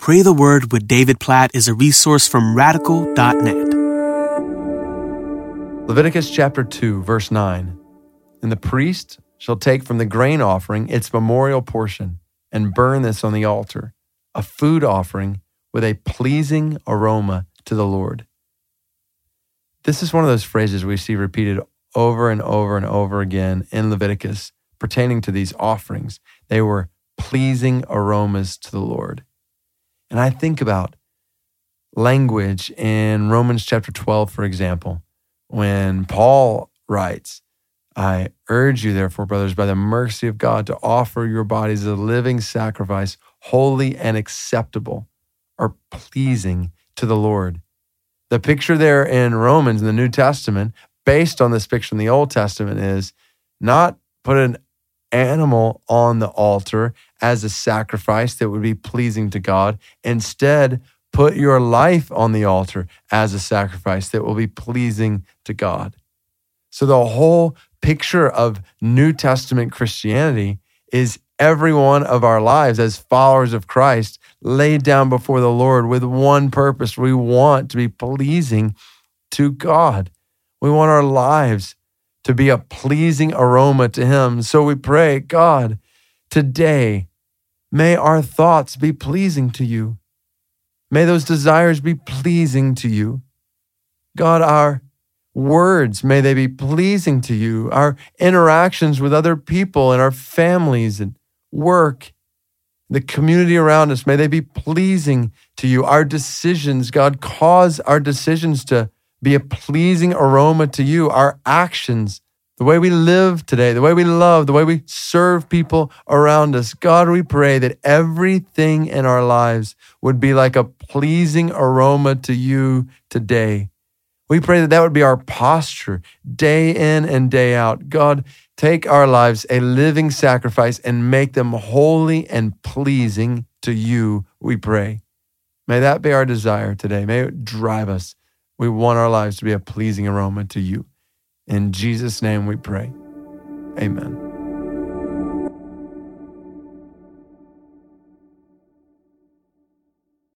Pray the Word with David Platt is a resource from radical.net. Leviticus chapter 2, verse 9. And the priest shall take from the grain offering its memorial portion and burn this on the altar, a food offering with a pleasing aroma to the Lord. This is one of those phrases we see repeated over and over and over again in Leviticus pertaining to these offerings. They were pleasing aromas to the Lord. And I think about language in Romans chapter 12, for example, when Paul writes, I urge you, therefore, brothers, by the mercy of God, to offer your bodies as a living sacrifice, holy and acceptable, or pleasing to the Lord. The picture there in Romans in the New Testament, based on this picture in the Old Testament, is not put an animal on the altar as a sacrifice that would be pleasing to God. Instead, put your life on the altar as a sacrifice that will be pleasing to God. So the whole picture of New Testament Christianity is every one of our lives as followers of Christ laid down before the Lord with one purpose. We want to be pleasing to God. We want our lives to be a pleasing aroma to Him. So we pray, God, today, may our thoughts be pleasing to you. May those desires be pleasing to you. God, our words, may they be pleasing to you. Our interactions with other people and our families and work, the community around us, may they be pleasing to you. Our decisions, God, cause our decisions to be a pleasing aroma to you. Our actions, the way we live today, the way we love, the way we serve people around us. God, we pray that everything in our lives would be like a pleasing aroma to you today. We pray that that would be our posture day in and day out. God, take our lives a living sacrifice and make them holy and pleasing to you, we pray. May that be our desire today. May it drive us. We want our lives to be a pleasing aroma to you. In Jesus' name we pray. Amen.